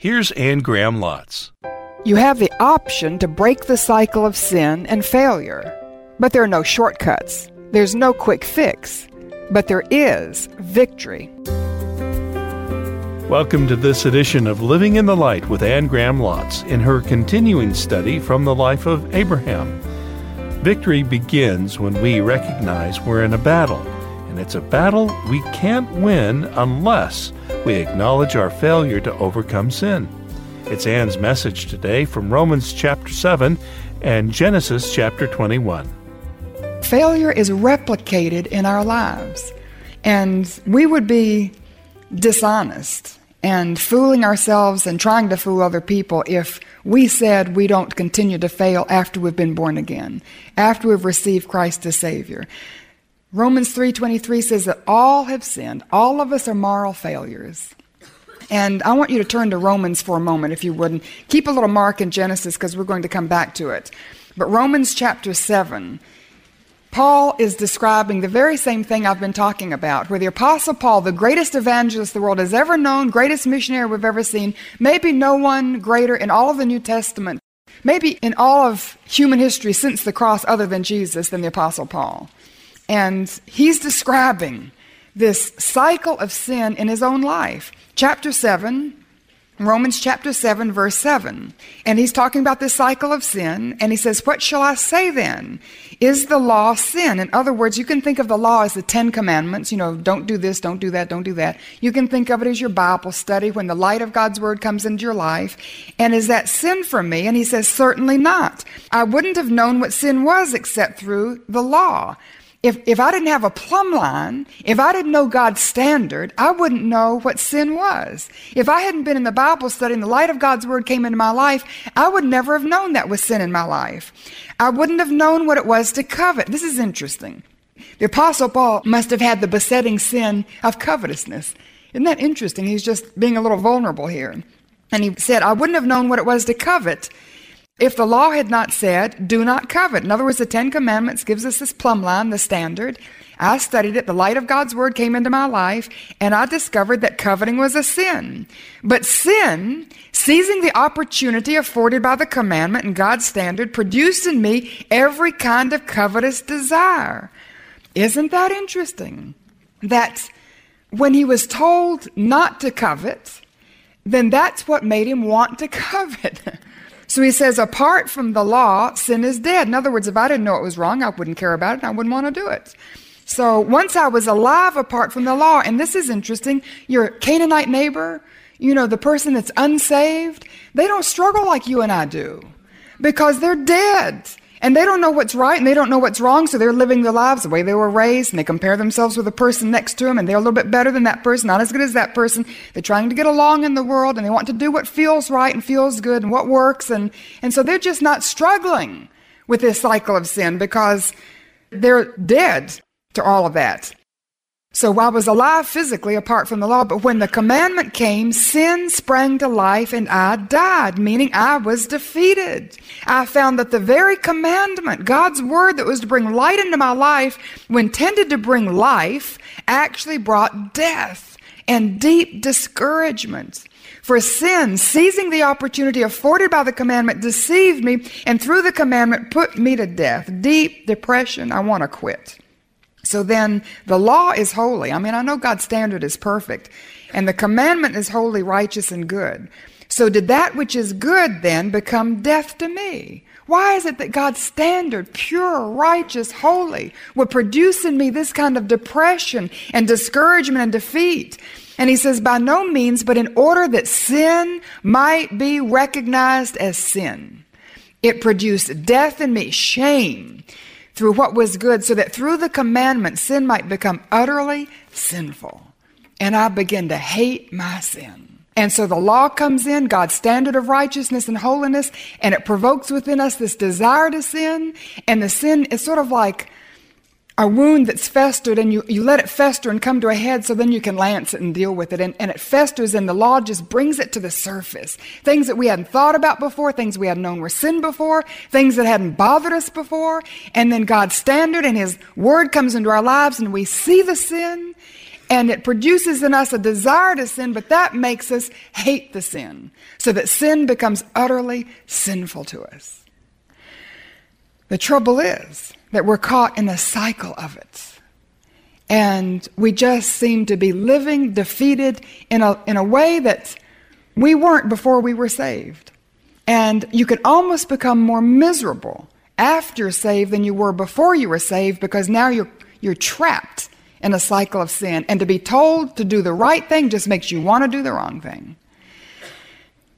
Here's Anne Graham Lotz. You have the option to break the cycle of sin and failure, but there are no shortcuts. There's no quick fix, but there is victory. Welcome to this edition of Living in the Light with Anne Graham Lotz in her continuing study from the life of Abraham. Victory begins when we recognize we're in a battle, and it's a battle we can't win unless we acknowledge our failure to overcome sin. It's Anne's message today from Romans chapter 7 and Genesis chapter 21. Failure is replicated in our lives, and we would be dishonest and fooling ourselves and trying to fool other people if we said we don't continue to fail after we've been born again, after we've received Christ as Savior. Romans 3:23 says that all have sinned. All of us are moral failures. And I want you to turn to Romans for a moment if you wouldn't. Keep a little mark in Genesis because we're going to come back to it. But Romans chapter 7 Paul is describing the very same thing I've been talking about, where the Apostle Paul, the greatest evangelist the world has ever known, greatest missionary we've ever seen, maybe no one greater in all of the New Testament, maybe in all of human history since the cross other than Jesus, than the Apostle Paul. And he's describing this cycle of sin in his own life. Chapter 7, Romans chapter 7, verse 7. And he's talking about this cycle of sin, and he says, What shall I say then? Is the law sin? In other words, you can think of the law as the Ten Commandments, you know, don't do this, don't do that, don't do that. You can think of it as your Bible study when the light of God's Word comes into your life. And is that sin for me? And he says, Certainly not. I wouldn't have known what sin was except through the law. If, if I didn't have a plumb line, if I didn't know God's standard, I wouldn't know what sin was. If I hadn't been in the Bible study the light of God's Word came into my life, I would never have known that was sin in my life. I wouldn't have known what it was to covet. This is interesting. The Apostle Paul must have had the besetting sin of covetousness. Isn't that interesting? He's just being a little vulnerable here. And he said, I wouldn't have known what it was to covet if the law had not said, do not covet. In other words, the Ten Commandments gives us this plumb line, the standard. I studied it. The light of God's Word came into my life, and I discovered that coveting was a sin. But sin, seizing the opportunity afforded by the commandment and God's standard, produced in me every kind of covetous desire. Isn't that interesting? That when he was told not to covet, then that's what made him want to covet. So he says, apart from the law, sin is dead. In other words, if I didn't know it was wrong, I wouldn't care about it and I wouldn't want to do it. So once I was alive apart from the law, and this is interesting, your Canaanite neighbor, you know, the person that's unsaved, they don't struggle like you and I do because they're dead. And they don't know what's right and they don't know what's wrong, so they're living their lives the way they were raised, and they compare themselves with the person next to them, and they're a little bit better than that person, not as good as that person. They're trying to get along in the world, and they want to do what feels right and feels good and what works, and, and so they're just not struggling with this cycle of sin because they're dead to all of that. So I was alive physically apart from the law, but when the commandment came, sin sprang to life and I died, meaning I was defeated. I found that the very commandment, God's word that was to bring light into my life, when tended to bring life, actually brought death and deep discouragement. For sin, seizing the opportunity afforded by the commandment, deceived me and through the commandment put me to death. Deep depression. I want to quit. So then the law is holy. I mean, I know God's standard is perfect, and the commandment is holy, righteous, and good. So did that which is good then become death to me? Why is it that God's standard, pure, righteous, holy, would produce in me this kind of depression and discouragement and defeat? And he says, by no means, but in order that sin might be recognized as sin. It produced death in me, shame, through what was good, so that through the commandment sin might become utterly sinful. And I begin to hate my sin. And so the law comes in, God's standard of righteousness and holiness, and it provokes within us this desire to sin. And the sin is sort of like a wound that's festered and you, you let it fester and come to a head so then you can lance it and deal with it. And, and it festers and the law just brings it to the surface. Things that we hadn't thought about before, things we hadn't known were sin before, things that hadn't bothered us before. And then God's standard and His Word comes into our lives and we see the sin And it produces in us a desire to sin, but that makes us hate the sin, so that sin becomes utterly sinful to us. The trouble is that we're caught in a cycle of it. And we just seem to be living defeated in a, in a way that we weren't before we were saved. And you can almost become more miserable after you're saved than you were before you were saved because now you're, you're trapped in a cycle of sin. And to be told to do the right thing just makes you want to do the wrong thing.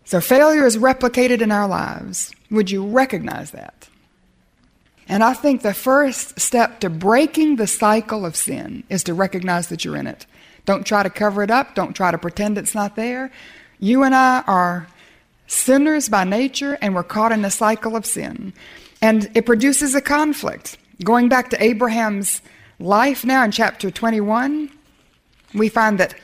So failure is replicated in our lives. Would you recognize that? And I think the first step to breaking the cycle of sin is to recognize that you're in it. Don't try to cover it up. Don't try to pretend it's not there. You and I are sinners by nature, and we're caught in a cycle of sin. And it produces a conflict. Going back to Abraham's life now in chapter 21, we find that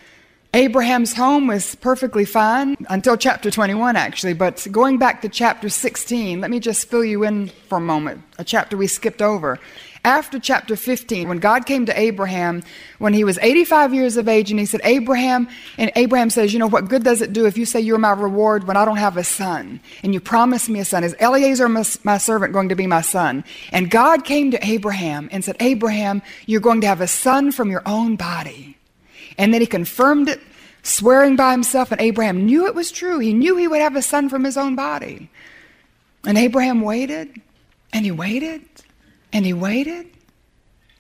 Abraham's home was perfectly fine until chapter 21, actually. But going back to chapter 16, let me just fill you in for a moment, a chapter we skipped over. After chapter 15, when God came to Abraham when he was 85 years of age, and he said, Abraham, and Abraham says, You know, what good does it do if you say you're my reward when I don't have a son? And you promise me a son. Is Eliezer, my, my servant, going to be my son? And God came to Abraham and said, Abraham, you're going to have a son from your own body. And then he confirmed it, swearing by himself, and Abraham knew it was true. He knew he would have a son from his own body. And Abraham waited, and he waited, and he waited,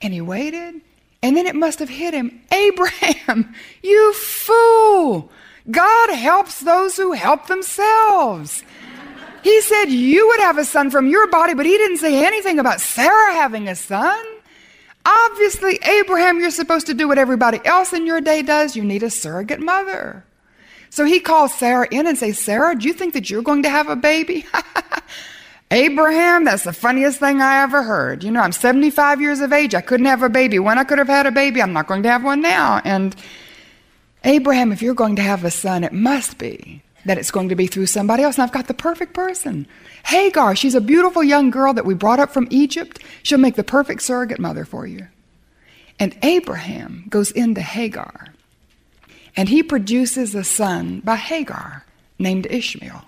and he waited, and then it must have hit him Abraham, you fool! God helps those who help themselves. He said you would have a son from your body, but he didn't say anything about Sarah having a son. Obviously, Abraham, you're supposed to do what everybody else in your day does. You need a surrogate mother. So he calls Sarah in and says, Sarah, do you think that you're going to have a baby? Abraham, that's the funniest thing I ever heard. You know, I'm 75 years of age. I couldn't have a baby. When I could have had a baby, I'm not going to have one now. And Abraham, if you're going to have a son, it must be that it's going to be through somebody else. And I've got the perfect person. Hagar, she's a beautiful young girl that we brought up from Egypt. She'll make the perfect surrogate mother for you. And Abraham goes into Hagar, and he produces a son by Hagar named Ishmael.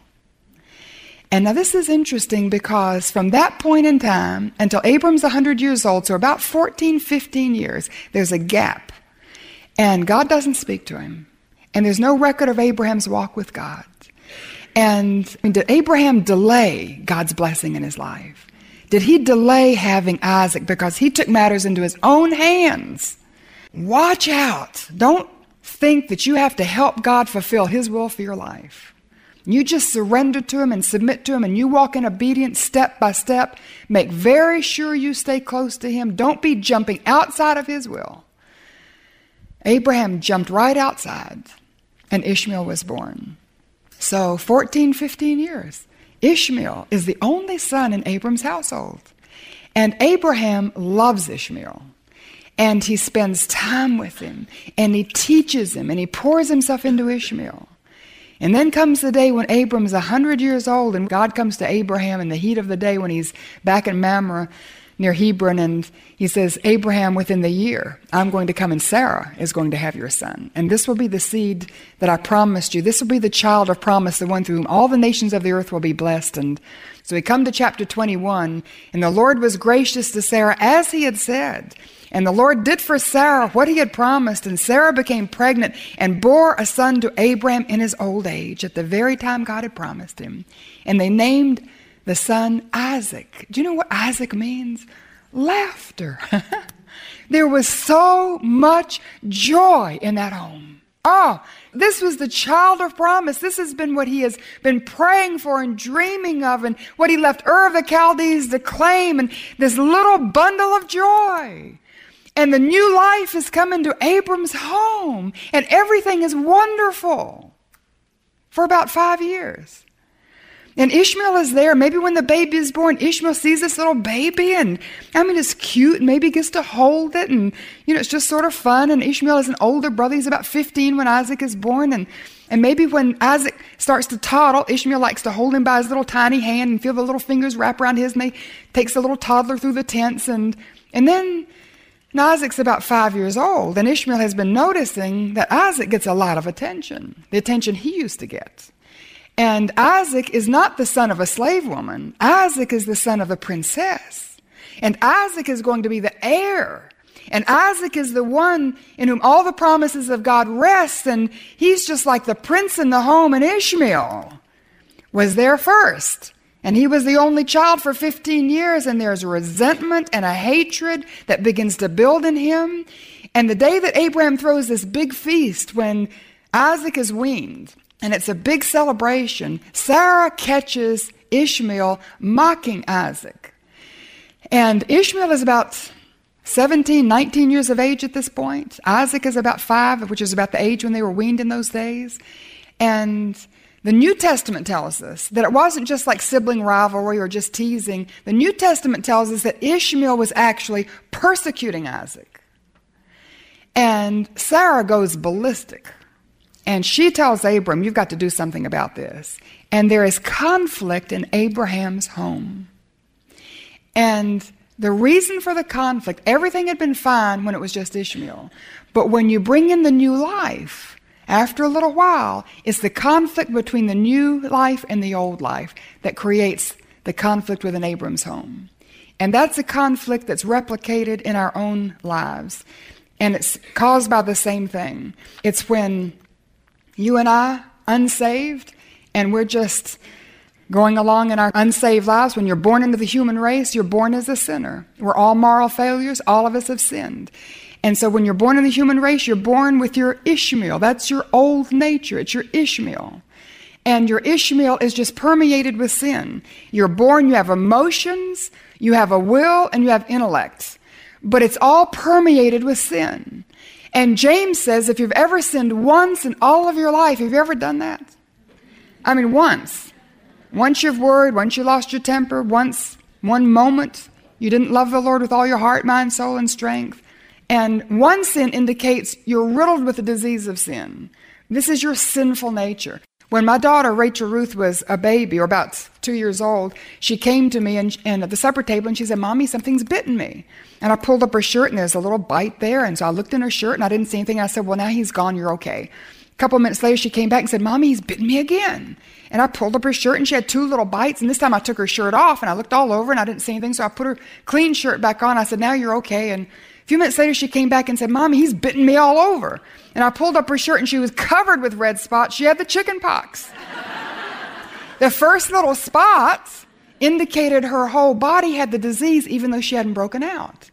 And now this is interesting because from that point in time until Abram's 100 years old, so about 14, 15 years, there's a gap. And God doesn't speak to him. And there's no record of Abraham's walk with God. And I mean, did Abraham delay God's blessing in his life? Did he delay having Isaac because he took matters into his own hands? Watch out. Don't think that you have to help God fulfill his will for your life. You just surrender to him and submit to him and you walk in obedience step by step. Make very sure you stay close to him. Don't be jumping outside of his will. Abraham jumped right outside and Ishmael was born. So 14, 15 years. Ishmael is the only son in Abram's household. And Abraham loves Ishmael. And he spends time with him. And he teaches him. And he pours himself into Ishmael. And then comes the day when Abram's a hundred years old, and God comes to Abraham in the heat of the day when he's back in Mamre near Hebron, and he says, Abraham, within the year, I'm going to come and Sarah is going to have your son. And this will be the seed that I promised you. This will be the child of promise, the one through whom all the nations of the earth will be blessed. And so we come to chapter 21, and the Lord was gracious to Sarah as he had said. And the Lord did for Sarah what he had promised, and Sarah became pregnant and bore a son to Abraham in his old age at the very time God had promised him. And they named the son Isaac. Do you know what Isaac means? Laughter. there was so much joy in that home. Oh, this was the child of promise. This has been what he has been praying for and dreaming of, and what he left Ur of the Chaldees to claim, and this little bundle of joy. And the new life is coming to Abram's home, and everything is wonderful for about five years. And Ishmael is there. Maybe when the baby is born, Ishmael sees this little baby, and I mean, it's cute, and maybe gets to hold it, and you know, it's just sort of fun. And Ishmael is an older brother; he's about 15 when Isaac is born, and and maybe when Isaac starts to toddle, Ishmael likes to hold him by his little tiny hand and feel the little fingers wrap around his, and they takes the little toddler through the tents, and and then Now, Isaac's about five years old, and Ishmael has been noticing that Isaac gets a lot of attention, the attention he used to get. And Isaac is not the son of a slave woman, Isaac is the son of a princess. And Isaac is going to be the heir. And Isaac is the one in whom all the promises of God rest, and he's just like the prince in the home, and Ishmael was there first. And he was the only child for 15 years, and there's resentment and a hatred that begins to build in him. And the day that Abraham throws this big feast when Isaac is weaned, and it's a big celebration, Sarah catches Ishmael mocking Isaac. And Ishmael is about 17, 19 years of age at this point. Isaac is about five, which is about the age when they were weaned in those days. And the New Testament tells us that it wasn't just like sibling rivalry or just teasing. The New Testament tells us that Ishmael was actually persecuting Isaac. And Sarah goes ballistic. And she tells Abram, You've got to do something about this. And there is conflict in Abraham's home. And the reason for the conflict, everything had been fine when it was just Ishmael. But when you bring in the new life, after a little while, it's the conflict between the new life and the old life that creates the conflict within Abram's home. And that's a conflict that's replicated in our own lives. And it's caused by the same thing. It's when you and I, unsaved, and we're just going along in our unsaved lives. When you're born into the human race, you're born as a sinner. We're all moral failures. All of us have sinned. And so when you're born in the human race, you're born with your Ishmael. That's your old nature. It's your Ishmael. And your Ishmael is just permeated with sin. You're born, you have emotions, you have a will, and you have intellect. But it's all permeated with sin. And James says if you've ever sinned once in all of your life, have you ever done that? I mean, once. Once you've worried, once you lost your temper, once, one moment, you didn't love the Lord with all your heart, mind, soul, and strength. And one sin indicates you're riddled with the disease of sin. This is your sinful nature. When my daughter, Rachel Ruth, was a baby or about two years old, she came to me and, and, at the supper table and she said, Mommy, something's bitten me. And I pulled up her shirt and there's a little bite there. And so I looked in her shirt and I didn't see anything. I said, Well, now he's gone. You're okay. A couple minutes later, she came back and said, Mommy, he's bitten me again. And I pulled up her shirt and she had two little bites. And this time I took her shirt off and I looked all over and I didn't see anything. So I put her clean shirt back on. I said, Now you're okay. And few minutes later, she came back and said, Mommy, he's bitten me all over. And I pulled up her shirt and she was covered with red spots. She had the chicken pox. the first little spots indicated her whole body had the disease, even though she hadn't broken out.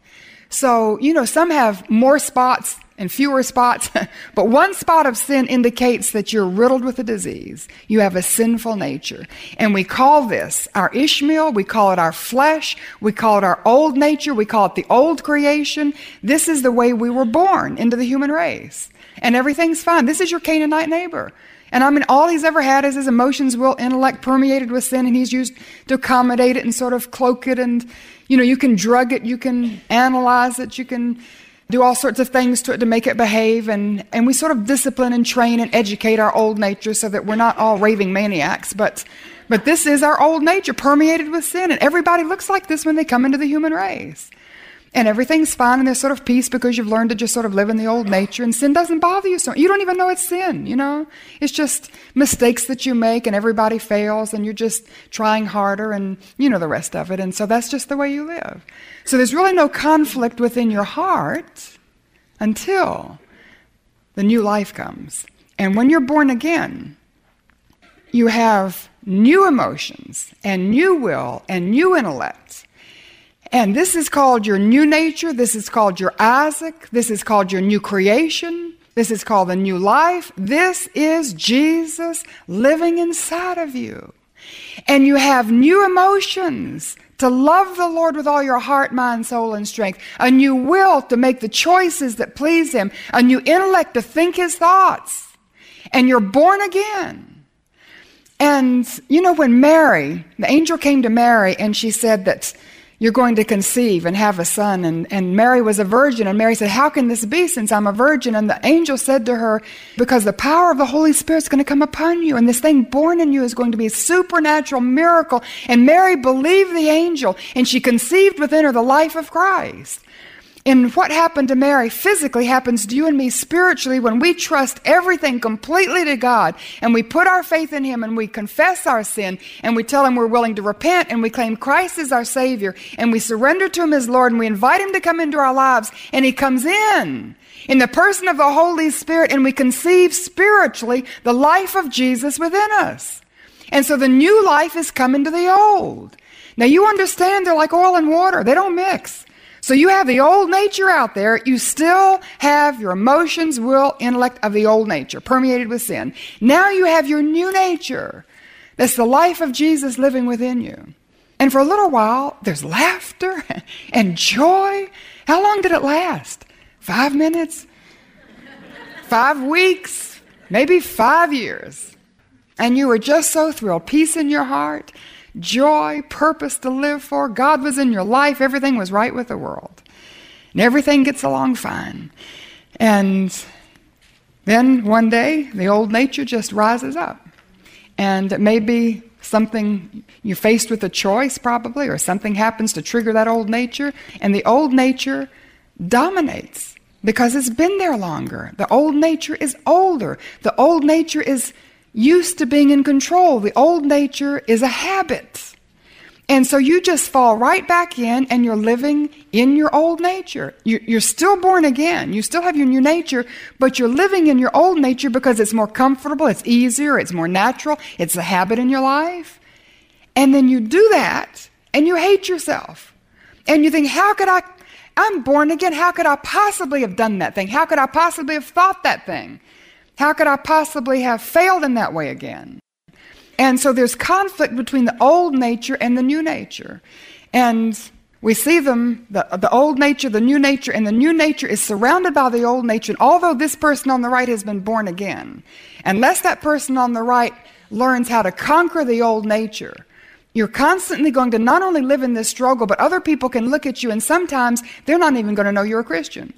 So, you know, some have more spots and fewer spots, but one spot of sin indicates that you're riddled with a disease. You have a sinful nature. And we call this our Ishmael, we call it our flesh, we call it our old nature, we call it the old creation. This is the way we were born into the human race. And everything's fine. This is your Canaanite neighbor. And I mean, all he's ever had is his emotions, will, intellect permeated with sin, and he's used to accommodate it and sort of cloak it. And, you know, you can drug it, you can analyze it, you can do all sorts of things to it to make it behave. And, and we sort of discipline and train and educate our old nature so that we're not all raving maniacs. But, but this is our old nature permeated with sin. And everybody looks like this when they come into the human race and everything's fine and there's sort of peace because you've learned to just sort of live in the old nature and sin doesn't bother you so you don't even know it's sin you know? It's just mistakes that you make and everybody fails and you're just trying harder and you know the rest of it and so that's just the way you live. So there's really no conflict within your heart until the new life comes. And when you're born again you have new emotions and new will and new intellect and this is called your new nature. This is called your Isaac. This is called your new creation. This is called the new life. This is Jesus living inside of you. And you have new emotions to love the Lord with all your heart, mind, soul, and strength. A new will to make the choices that please Him. A new intellect to think His thoughts. And you're born again. And you know, when Mary, the angel came to Mary and she said that you're going to conceive and have a son. And, and Mary was a virgin. And Mary said, How can this be since I'm a virgin? And the angel said to her, Because the power of the Holy Spirit is going to come upon you. And this thing born in you is going to be a supernatural miracle. And Mary believed the angel and she conceived within her the life of Christ. And what happened to Mary physically happens to you and me spiritually when we trust everything completely to God and we put our faith in Him and we confess our sin and we tell Him we're willing to repent and we claim Christ is our Savior and we surrender to Him as Lord and we invite Him to come into our lives and He comes in in the person of the Holy Spirit and we conceive spiritually the life of Jesus within us. And so the new life is coming to the old. Now you understand they're like oil and water. They don't mix. So you have the old nature out there. You still have your emotions, will, intellect of the old nature permeated with sin. Now you have your new nature. That's the life of Jesus living within you. And for a little while, there's laughter and joy. How long did it last? Five minutes? Five weeks? Maybe five years. And you were just so thrilled. Peace in your heart joy, purpose to live for. God was in your life. Everything was right with the world. And everything gets along fine. And then one day, the old nature just rises up. And it may be something you're faced with a choice, probably, or something happens to trigger that old nature. And the old nature dominates because it's been there longer. The old nature is older. The old nature is used to being in control. The old nature is a habit. And so you just fall right back in and you're living in your old nature. You're still born again. You still have your new nature, but you're living in your old nature because it's more comfortable, it's easier, it's more natural, it's a habit in your life. And then you do that and you hate yourself. And you think, how could I? I'm born again. How could I possibly have done that thing? How could I possibly have thought that thing? How could I possibly have failed in that way again? And so there's conflict between the old nature and the new nature. And we see them, the, the old nature, the new nature, and the new nature is surrounded by the old nature. And although this person on the right has been born again, unless that person on the right learns how to conquer the old nature, you're constantly going to not only live in this struggle, but other people can look at you and sometimes they're not even going to know you're a Christian.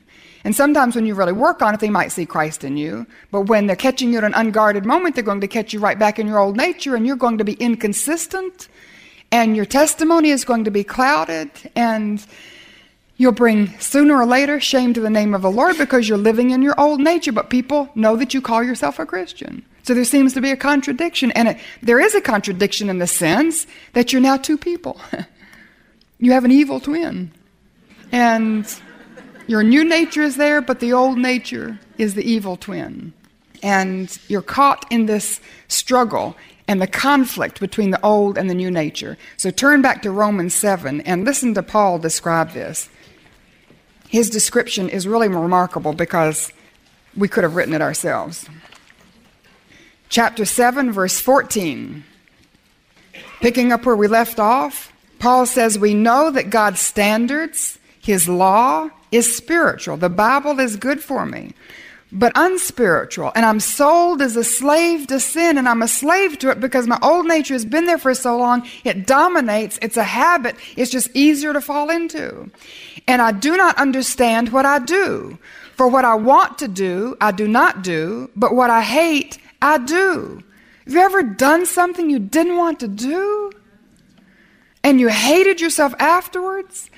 And sometimes when you really work on it, they might see Christ in you. But when they're catching you at an unguarded moment, they're going to catch you right back in your old nature and you're going to be inconsistent and your testimony is going to be clouded and you'll bring sooner or later shame to the name of the Lord because you're living in your old nature. But people know that you call yourself a Christian. So there seems to be a contradiction. And it, there is a contradiction in the sense that you're now two people. you have an evil twin. And your new nature is there, but the old nature is the evil twin. And you're caught in this struggle and the conflict between the old and the new nature. So turn back to Romans 7 and listen to Paul describe this. His description is really remarkable because we could have written it ourselves. Chapter 7, verse 14. Picking up where we left off, Paul says, We know that God's standards, His law, is spiritual. The Bible is good for me, but unspiritual. And I'm sold as a slave to sin, and I'm a slave to it because my old nature has been there for so long. It dominates. It's a habit. It's just easier to fall into. And I do not understand what I do. For what I want to do, I do not do, but what I hate, I do. Have you ever done something you didn't want to do? And you hated yourself afterwards?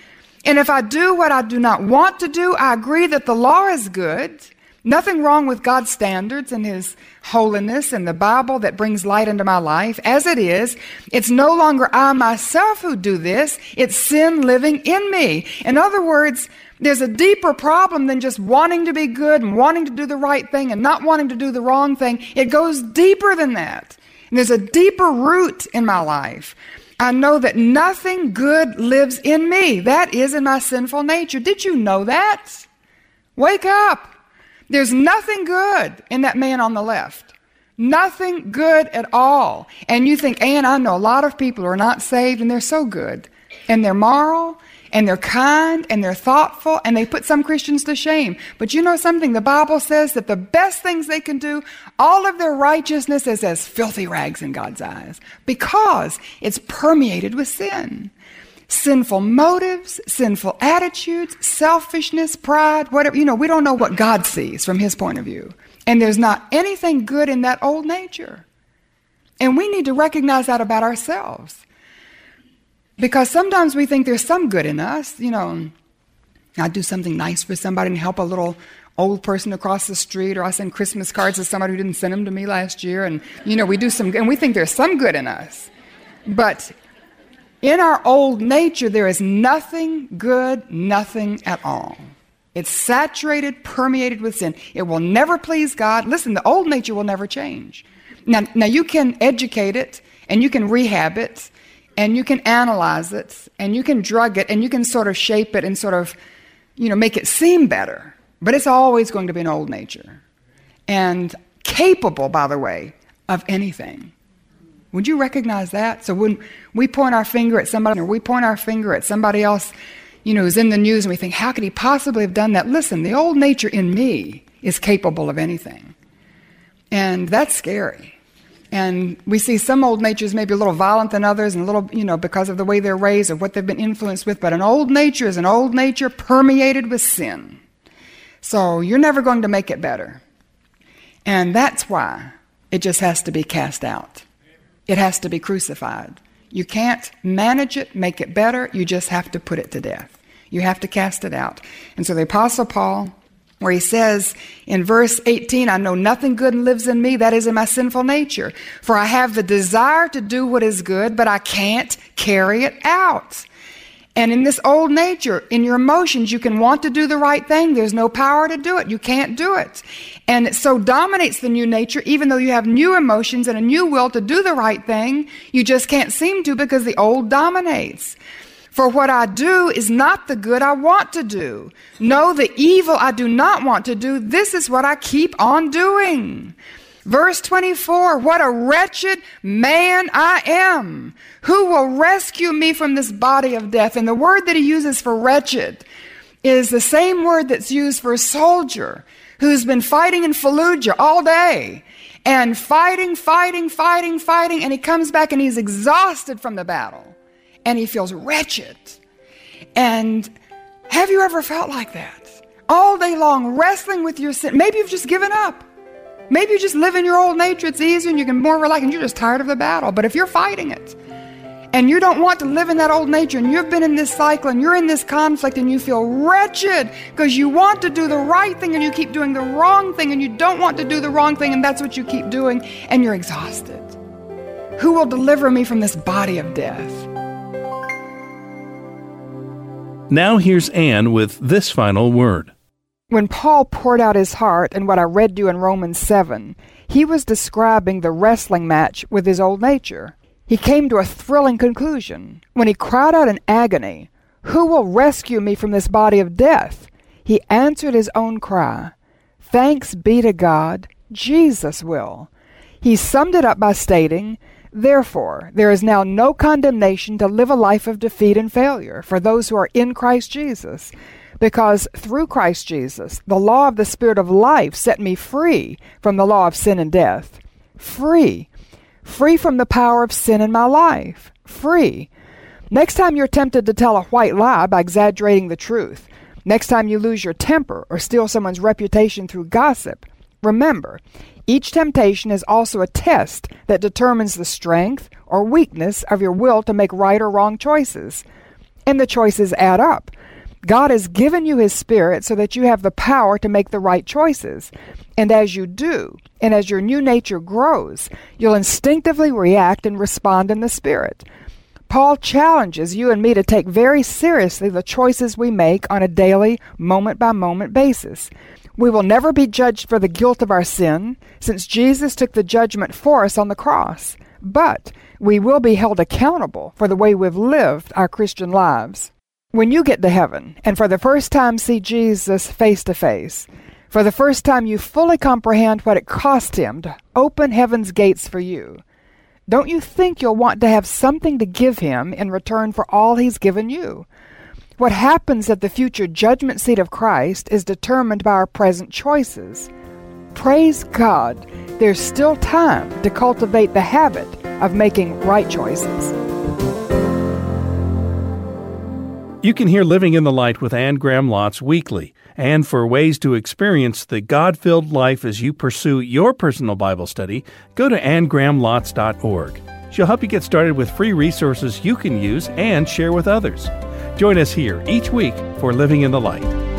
And if I do what I do not want to do, I agree that the law is good. Nothing wrong with God's standards and His holiness and the Bible that brings light into my life. As it is, it's no longer I myself who do this, it's sin living in me. In other words, there's a deeper problem than just wanting to be good and wanting to do the right thing and not wanting to do the wrong thing. It goes deeper than that. And there's a deeper root in my life. I know that nothing good lives in me. That is in my sinful nature. Did you know that? Wake up. There's nothing good in that man on the left. Nothing good at all. And you think, Anne, I know a lot of people are not saved and they're so good. And they're moral and they're kind and they're thoughtful and they put some Christians to shame. But you know something? The Bible says that the best things they can do, all of their righteousness is as filthy rags in God's eyes because it's permeated with sin. Sinful motives, sinful attitudes, selfishness, pride, whatever. You know, we don't know what God sees from His point of view. And there's not anything good in that old nature. And we need to recognize that about ourselves. Because sometimes we think there's some good in us, you know. I do something nice for somebody and help a little old person across the street, or I send Christmas cards to somebody who didn't send them to me last year. And, you know, we do some, and we think there's some good in us. But in our old nature, there is nothing good, nothing at all. It's saturated, permeated with sin. It will never please God. Listen, the old nature will never change. Now, now you can educate it, and you can rehab it, and you can analyze it, and you can drug it, and you can sort of shape it and sort of, you know, make it seem better. But it's always going to be an old nature. And capable, by the way, of anything. Would you recognize that? So when we point our finger at somebody or we point our finger at somebody else, you know, who's in the news and we think, how could he possibly have done that? Listen, the old nature in me is capable of anything. And that's scary. And we see some old natures maybe a little violent than others and a little, you know, because of the way they're raised or what they've been influenced with. But an old nature is an old nature permeated with sin. So you're never going to make it better. And that's why it just has to be cast out. It has to be crucified. You can't manage it, make it better. You just have to put it to death. You have to cast it out. And so the Apostle Paul, where he says in verse 18, I know nothing good lives in me, that is in my sinful nature. For I have the desire to do what is good, but I can't carry it out. And in this old nature, in your emotions, you can want to do the right thing. There's no power to do it. You can't do it. And it so dominates the new nature, even though you have new emotions and a new will to do the right thing, you just can't seem to because the old dominates. For what I do is not the good I want to do. No, the evil I do not want to do, this is what I keep on doing. Verse 24, what a wretched man I am. Who will rescue me from this body of death? And the word that he uses for wretched is the same word that's used for a soldier who's been fighting in Fallujah all day and fighting, fighting, fighting, fighting, and he comes back and he's exhausted from the battle and he feels wretched. And have you ever felt like that? All day long, wrestling with your sin. Maybe you've just given up. Maybe you just live in your old nature, it's easier and you can more relax and you're just tired of the battle. But if you're fighting it and you don't want to live in that old nature and you've been in this cycle and you're in this conflict and you feel wretched because you want to do the right thing and you keep doing the wrong thing and you don't want to do the wrong thing and that's what you keep doing and you're exhausted. Who will deliver me from this body of death? Now here's Anne with this final word. When Paul poured out his heart in what I read you in Romans 7, he was describing the wrestling match with his old nature. He came to a thrilling conclusion. When he cried out in agony, Who will rescue me from this body of death? He answered his own cry, Thanks be to God, Jesus will. He summed it up by stating, Therefore, there is now no condemnation to live a life of defeat and failure for those who are in Christ Jesus because through Christ Jesus, the law of the Spirit of life set me free from the law of sin and death. Free. Free from the power of sin in my life. Free. Next time you're tempted to tell a white lie by exaggerating the truth, next time you lose your temper or steal someone's reputation through gossip, remember, each temptation is also a test that determines the strength or weakness of your will to make right or wrong choices. And the choices add up. God has given you His Spirit so that you have the power to make the right choices. And as you do, and as your new nature grows, you'll instinctively react and respond in the Spirit. Paul challenges you and me to take very seriously the choices we make on a daily, moment by moment basis. We will never be judged for the guilt of our sin, since Jesus took the judgment for us on the cross. But we will be held accountable for the way we've lived our Christian lives. When you get to heaven and for the first time see Jesus face to face, for the first time you fully comprehend what it cost him to open heaven's gates for you, don't you think you'll want to have something to give him in return for all he's given you? What happens at the future judgment seat of Christ is determined by our present choices. Praise God, there's still time to cultivate the habit of making right choices. You can hear Living in the Light with Anne Graham Lotz weekly. And for ways to experience the God filled life as you pursue your personal Bible study, go to annegrahamlotz.org. She'll help you get started with free resources you can use and share with others. Join us here each week for Living in the Light.